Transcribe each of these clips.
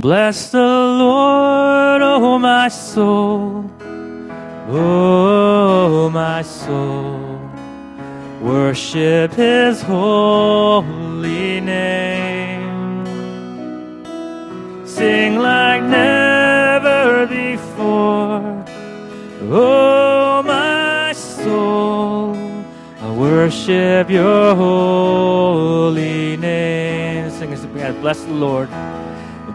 Bless the Lord, oh my soul. Oh, my soul. Worship his holy name. Sing like never before. Oh, my soul. I worship your holy name. Sing us together. Bless the Lord.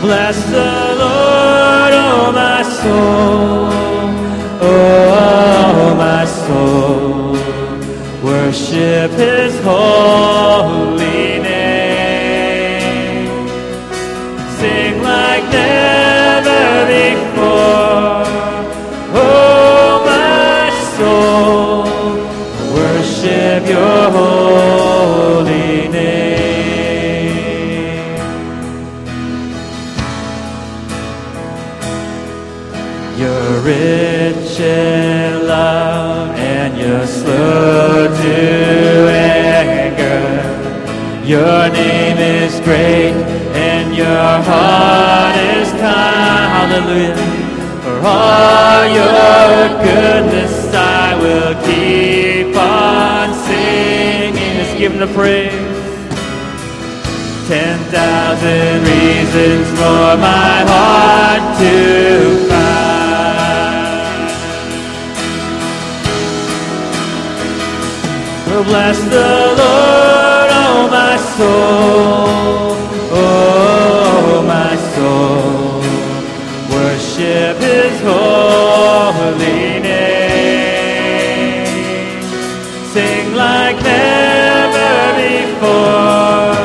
Bless the Lord, oh my soul, oh my soul. Worship His holy Oh, bless the Lord, oh my soul, oh my soul. Worship His holy name. Sing like never before.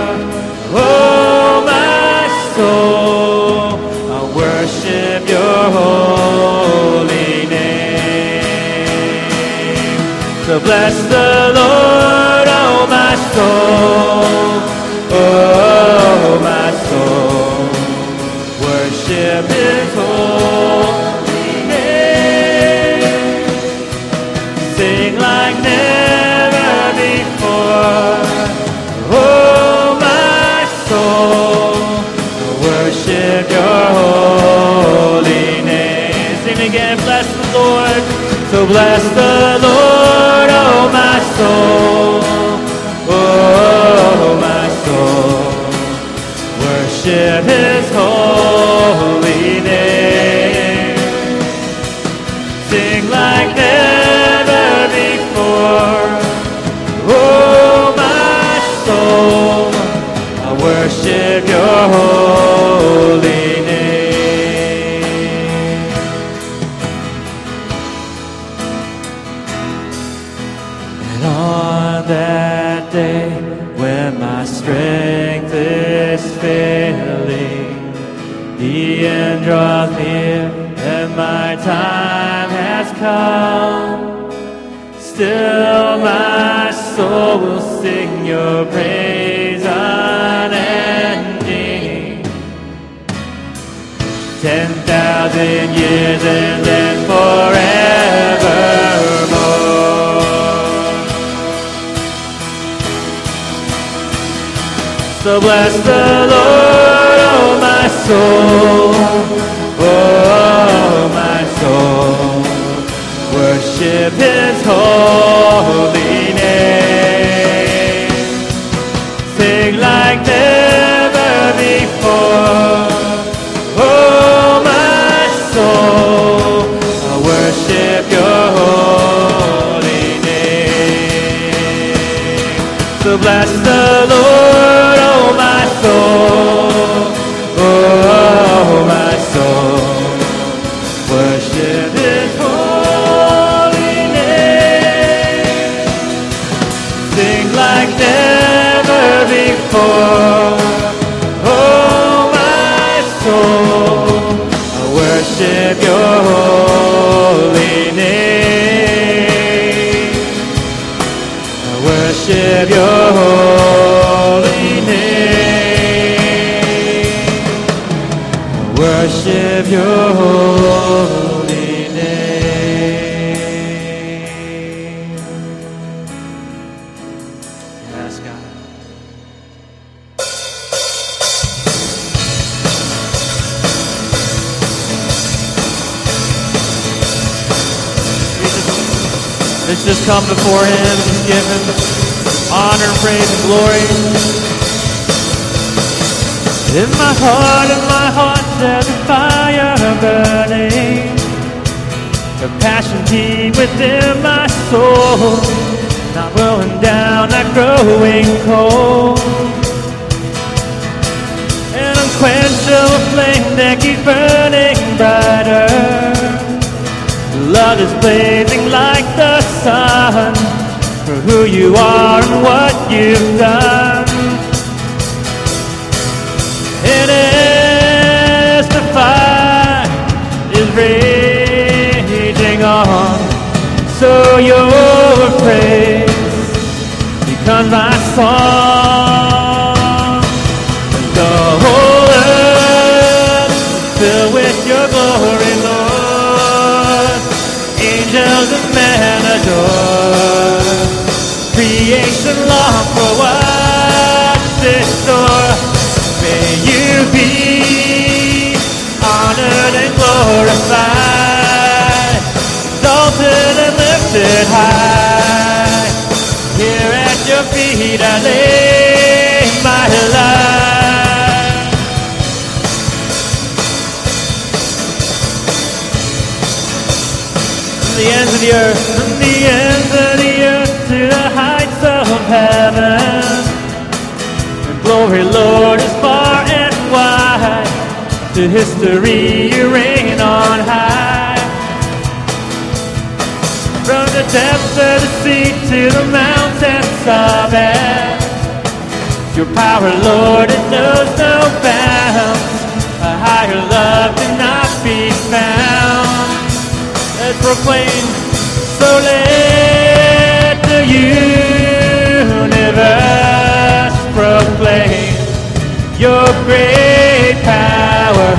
Oh, my soul, I worship your holy name. So bless the So bless the Lord, oh, my soul. Oh, my soul. Worship his holy praise unending. Ten thousand years and then forevermore. So bless the Lord, oh my soul, oh my soul. Worship worship his holy name. Before. Come before Him and give Him honor, praise, and glory. In my heart, in my heart, there's a fire burning. A passion deep within my soul. Not blowing down, not growing cold. An unquenchable flame that keeps burning brighter. Love is blazing like the sun for who you are and what you've done. It is the fire is raging on, so your praise becomes my song. Creation long for what. May you be honored and glorified, exalted and lifted high. Here at your feet I lay my life. The ends of the earth, ends of the earth to the heights of heaven. Your glory, Lord, is far and wide. To history you reign on high. From the depths of the sea to the mountains of it. Your power, Lord, it knows no bounds. A higher love cannot be found. Let's proclaim, so let the universe proclaim your great power,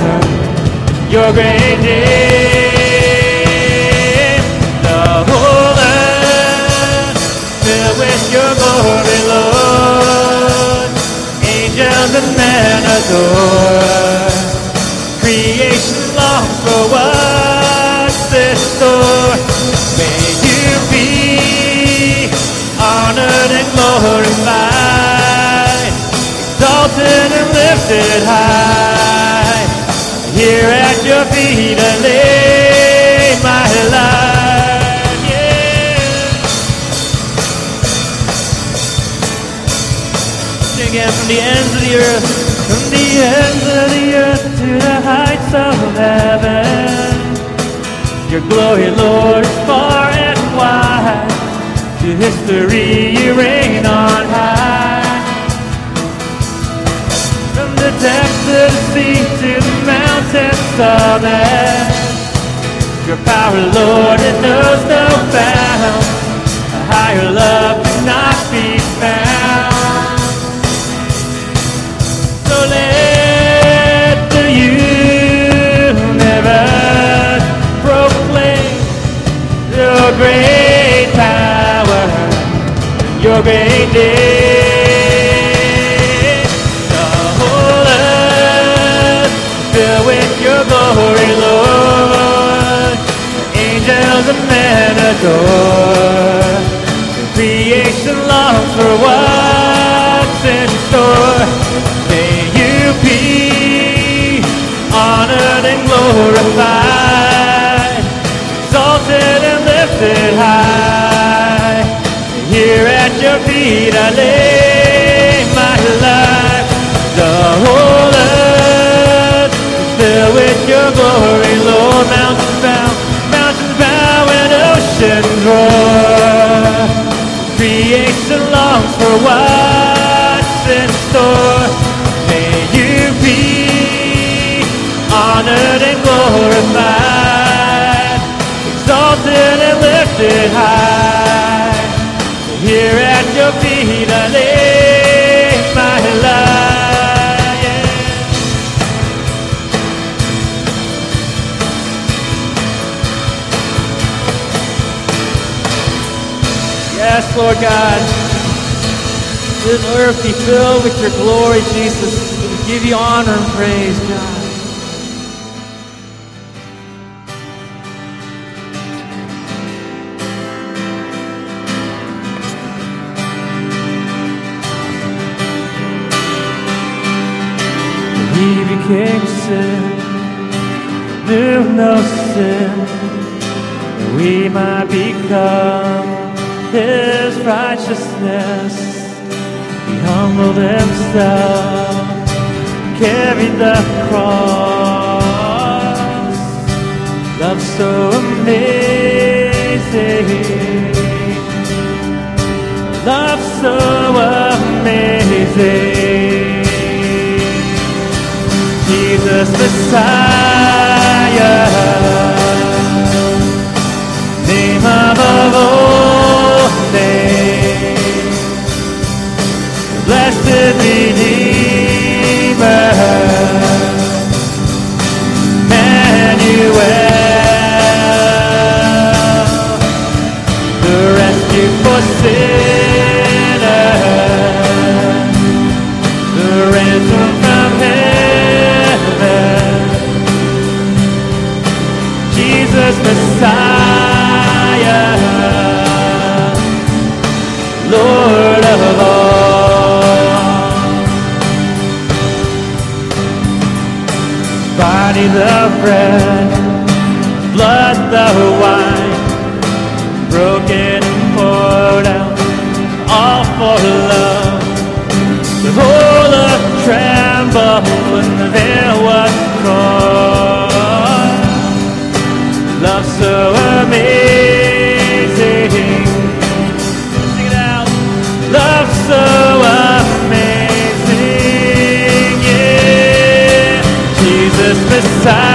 your great name. The whole earth filled with your glory, Lord. Angels and men adore. Creation longs for what's glorified, exalted and lifted high. Here at your feet I lay my life. Yeah. Again from the ends of the earth, from the ends of the earth to the heights of heaven. Your glory, Lord, is far and wide. To history you reign of. Your power, Lord, it knows no bounds. A higher love cannot be found. So let the universe proclaim your great power, your great name. And men and adore. Creation longs for what's in store. May you be honored and glorified, exalted and lifted high. Here at your feet I lay my life. The whole earth is filled with your glory, for what's in store. May you be honored and glorified, exalted and lifted high. Here at your feet I lay my life. Yes, Lord God. This earth be filled with your glory, Jesus. We give you honor and praise, God. He became sin, knew no sin, that we might become His righteousness. He humbled Himself, carried the cross. Love so amazing, love so amazing. Jesus Messiah, Love so amazing. Sing it out. Love so amazing. Yeah. Jesus Messiah.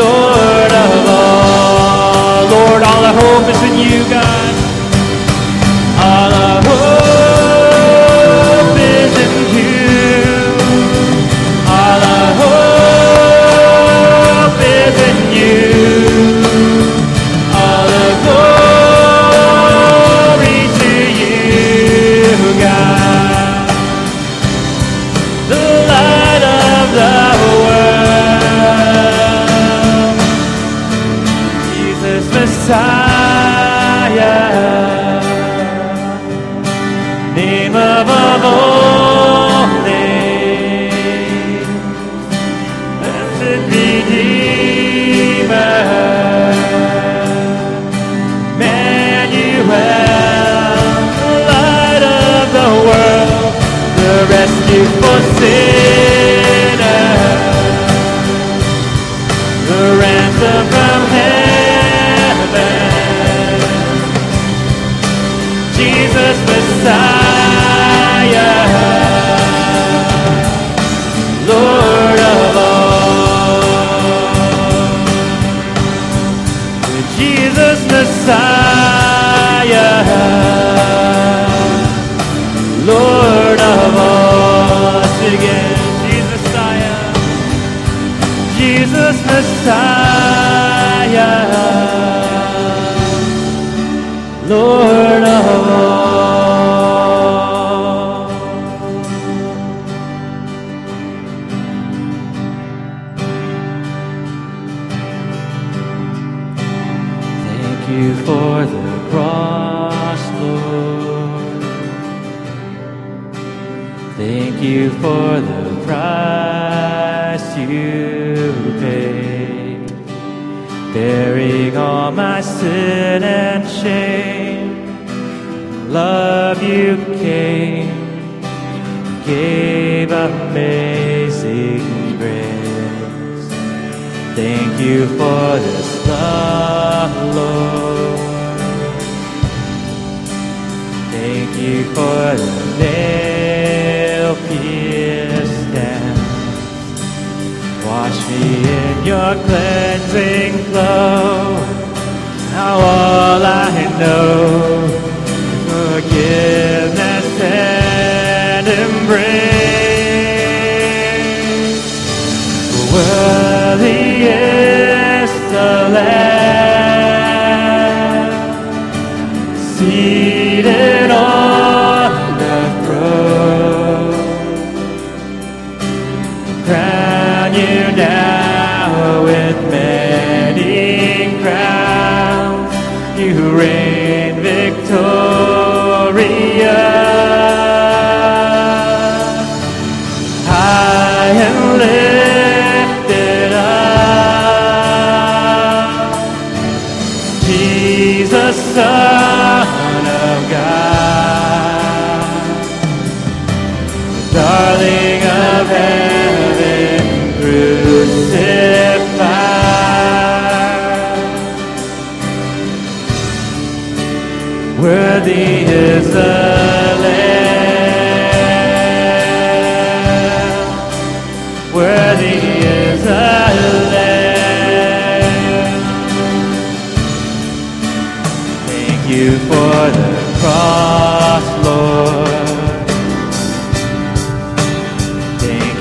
Lord of all. Lord, all our hope is in you, God. Messiah, Lord. sin and shame. Love you came, gave amazing grace. Thank you for this love, Lord. Thank you for the nail pierced hands. Wash me in your cleansing flow now all I know. Forgive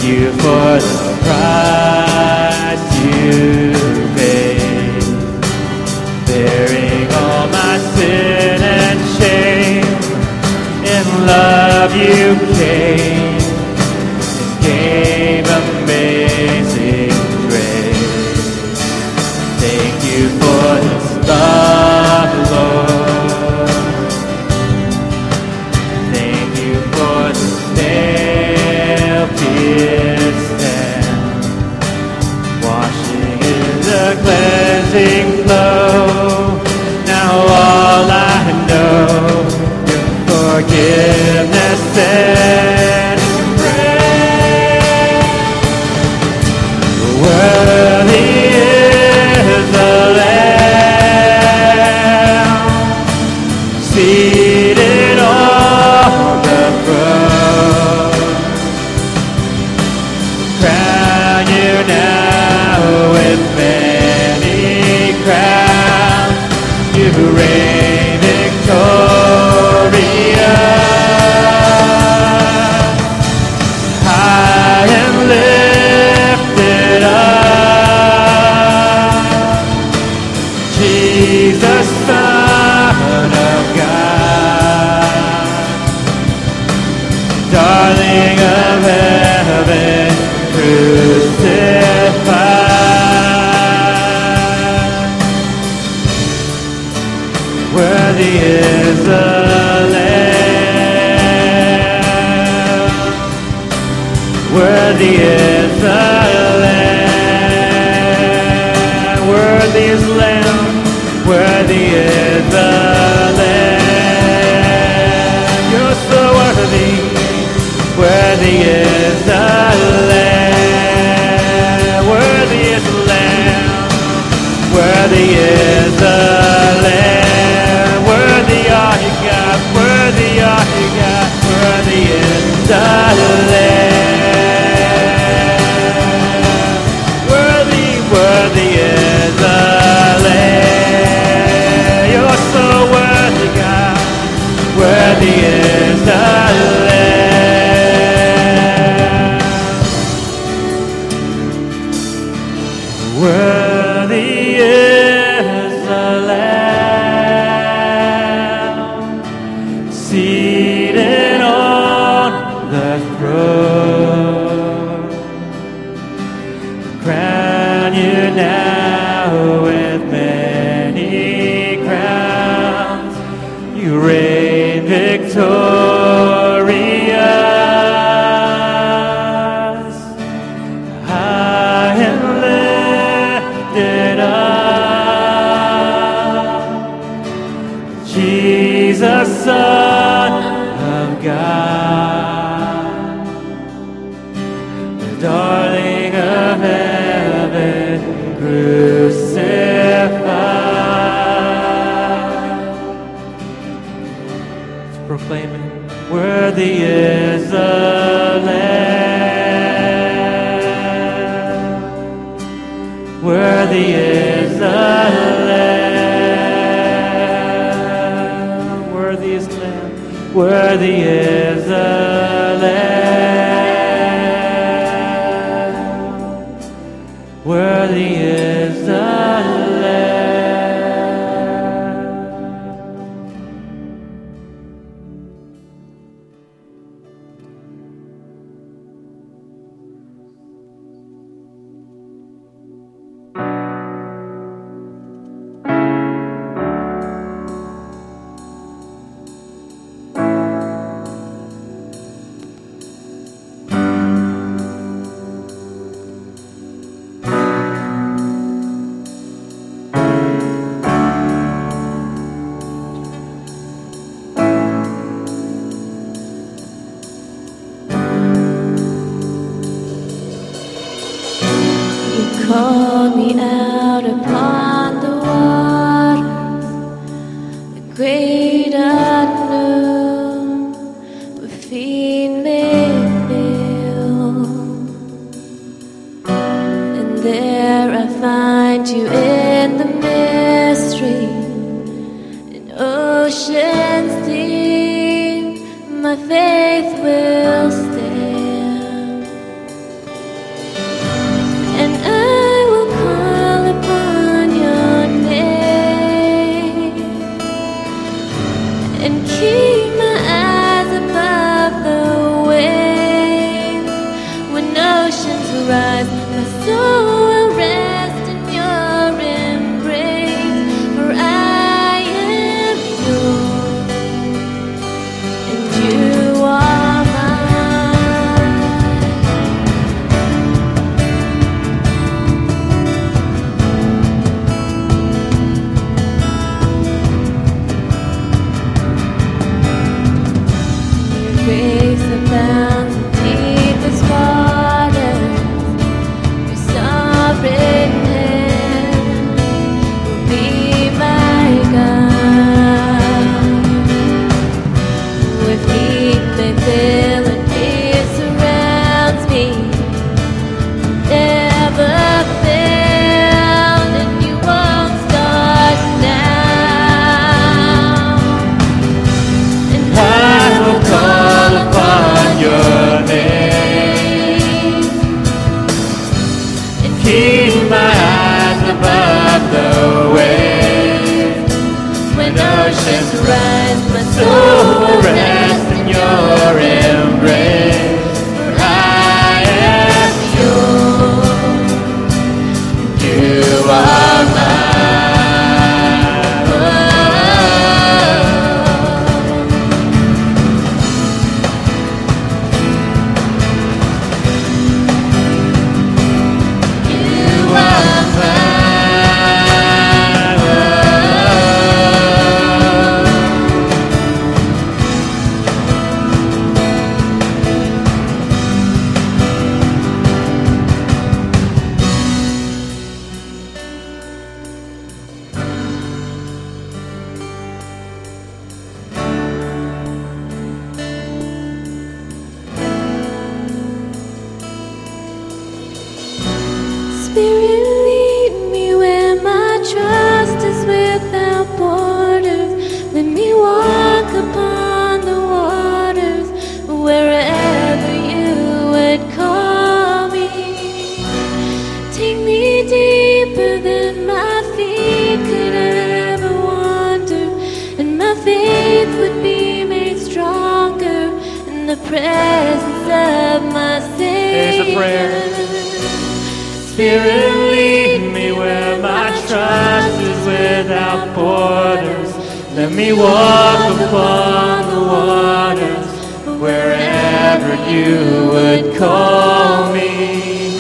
you for the price you paid, bearing all my sin and shame. In love you came. você. justified. Worthy is the Lamb. Worthy is the Lamb. Worthy is the Lamb. Worthy is the Lamb. You're so worthy. Worthy Worthy is the Lamb. Worthy you would call me.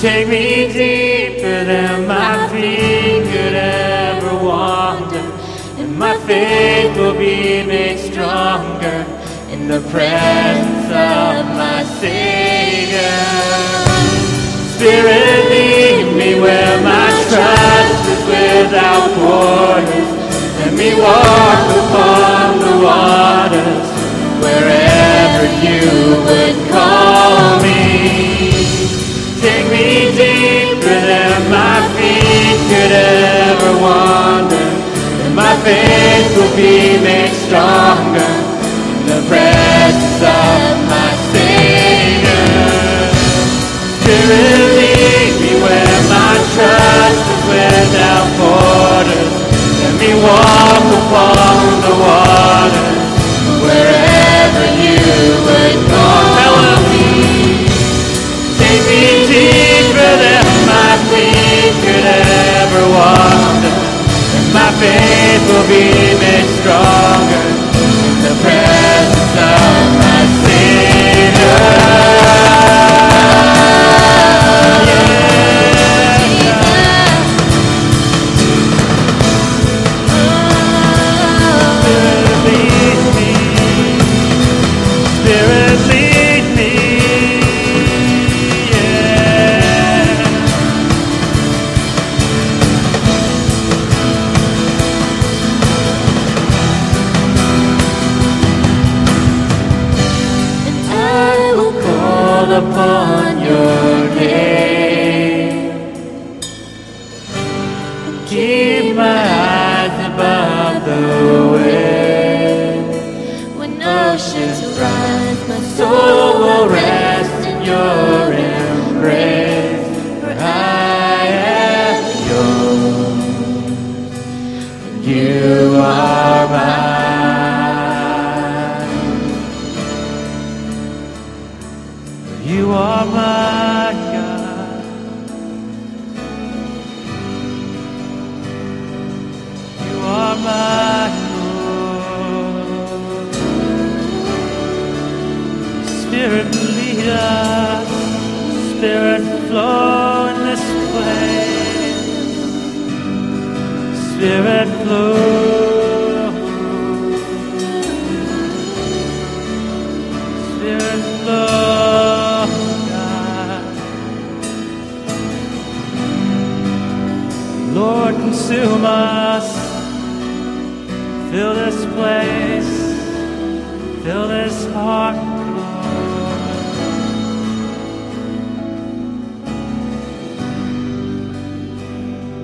Take me deeper than my feet could ever wander, and my faith will be made stronger in the presence of my Savior. Spirit, lead me where my trust is without borders. Let me walk. should ever wander, then my faith will be made stronger in the presence of my Savior. Spirit, lead me where my trust is without borders. Let me walk upon the water. for wonder, and my faith will be made stronger. In the presence of